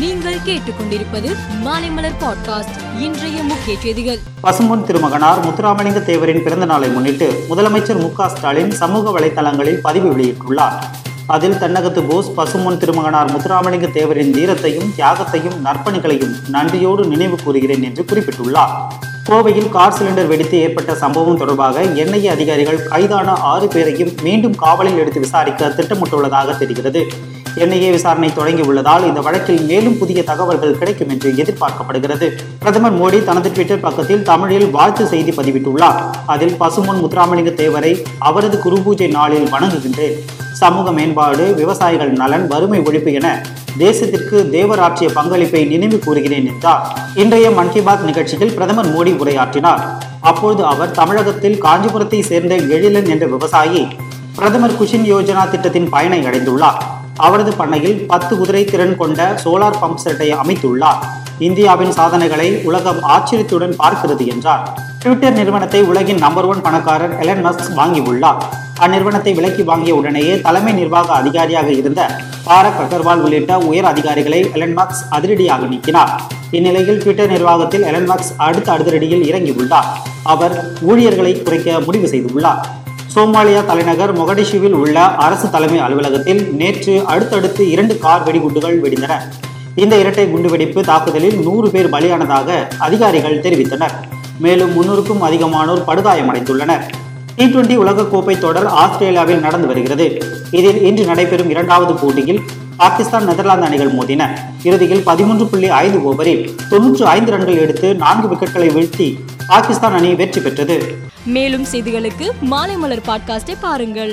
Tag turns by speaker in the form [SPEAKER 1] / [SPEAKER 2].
[SPEAKER 1] நீங்கள் கேட்டுக்கொண்டிருப்பது மாலைமலர் பாட்காஸ்ட் இன்றைய முக்கிய செய்திகள்.
[SPEAKER 2] பசும்பொன் திருமகனார் முத்துராமலிங்க தேவரின் பிறந்த நாளை முன்னிட்டு முதலமைச்சர் மு ஸ்டாலின் சமூக வலைதளங்களில் பதிவு வெளியிட்டுள்ளார். அதில் தென்னகத்து போஸ் பசும்பொன் திருமகனார் முத்துராமலிங்க தேவரின் தீரத்தையும் தியாகத்தையும் நற்பணிகளையும் நன்றியோடு நினைவு கூறுகிறேன் என்று குறிப்பிட்டுள்ளார். கோவையில் கார் சிலிண்டர் வெடித்து ஏற்பட்ட சம்பவம் தொடர்பாக என்ஐஏ அதிகாரிகள் கைதான ஆறு பேரையும் மீண்டும் காவலில் எடுத்து விசாரிக்க திட்டமிட்டுள்ளதாக தெரிகிறது. என்ஐஏ விசாரணை தொடங்கி உள்ளதால் இந்த வழக்கில் மேலும் புதிய தகவல்கள் கிடைக்கும் என்று எதிர்பார்க்கப்படுகிறது. பிரதமர் மோடி தனது ட்விட்டர் பக்கத்தில் தமிழில் வாழ்த்து செய்தி பதிவிட்டுள்ளார். அதில் பசுமொன் முத்துராமலிங்க தேவரை அவரது குருபூஜை நாளில் வணங்குகின்றேன். சமூக மேம்பாடு விவசாயிகள் நலன் வறுமை ஒழிப்பு என தேசத்திற்கு தேவராற்றிய பங்களிப்பை நினைவு கூறுகிறேன் என்றார். இன்றைய மன் கி பாத் நிகழ்ச்சியில் பிரதமர் மோடி உரையாற்றினார். அப்போது அவர் தமிழகத்தில் காஞ்சிபுரத்தை சேர்ந்த எழிலன் என்ற விவசாயி பிரதமர் குஷின் யோஜனா திட்டத்தின் பயனை அடைந்துள்ளார். அவரது பண்ணையில் பத்து குதிரை திறன் கொண்ட சோலார் பம்ப் செட்டை அமைத்துள்ளார். இந்தியாவின் சாதனைகளை உலகம் ஆச்சரியத்துடன் பார்க்கிறது என்றார். ட்விட்டர் நிறுவனத்தை உலகின் நம்பர் ஒன் பணக்காரர் எலன் மஸ்க் வாங்கியுள்ளார். அந்நிறுவனத்தை விலக்கி வாங்கிய உடனேயே தலைமை நிர்வாக அதிகாரியாக இருந்த பாரக் அகர்வால் உள்ளிட்ட உயர் அதிகாரிகளை எலன் மார்க்ஸ் அதிரடியாக நீக்கினார். இந்நிலையில் ட்விட்டர் நிர்வாகத்தில் எலன் மார்க்ஸ் அடுத்த அதிரடியில் இறங்கியுள்ளார். அவர் ஊழியர்களை குறைக்க முடிவு செய்துள்ளார். சோமாலியா தலைநகர் மொகடிஷுவில் உள்ள அரசு தலைமை அலுவலகத்தில் நேற்று அடுத்தடுத்து இரண்டு கார் வெடிகுண்டுகள் வெடிந்தன. இந்த இரட்டை குண்டுவெடிப்பு தாக்குதலில் நூறு பேர் பலியானதாக அதிகாரிகள் தெரிவித்தனர். மேலும் முன்னூறுக்கும் அதிகமானோர் படுகாயமடைந்துள்ளனர். டி டுவெண்டி உலகக்கோப்பை தொடர் ஆஸ்திரேலியாவில் நடந்து வருகிறது. இதில் இன்று நடைபெறும் இரண்டாவது போட்டியில் பாகிஸ்தான் நெதர்லாந்து அணிகள் மோதின. இறுதியில் பதிமூன்று புள்ளி ஐந்து ஓவரில் தொன்னூற்று ஐந்து ரன்கள் எடுத்து நான்கு விக்கெட்களை வீழ்த்தி பாகிஸ்தான் அணி வெற்றி பெற்றது.
[SPEAKER 1] மேலும் செய்திகளுக்கு மாலை மலர் பாட்காஸ்டை பாருங்கள்.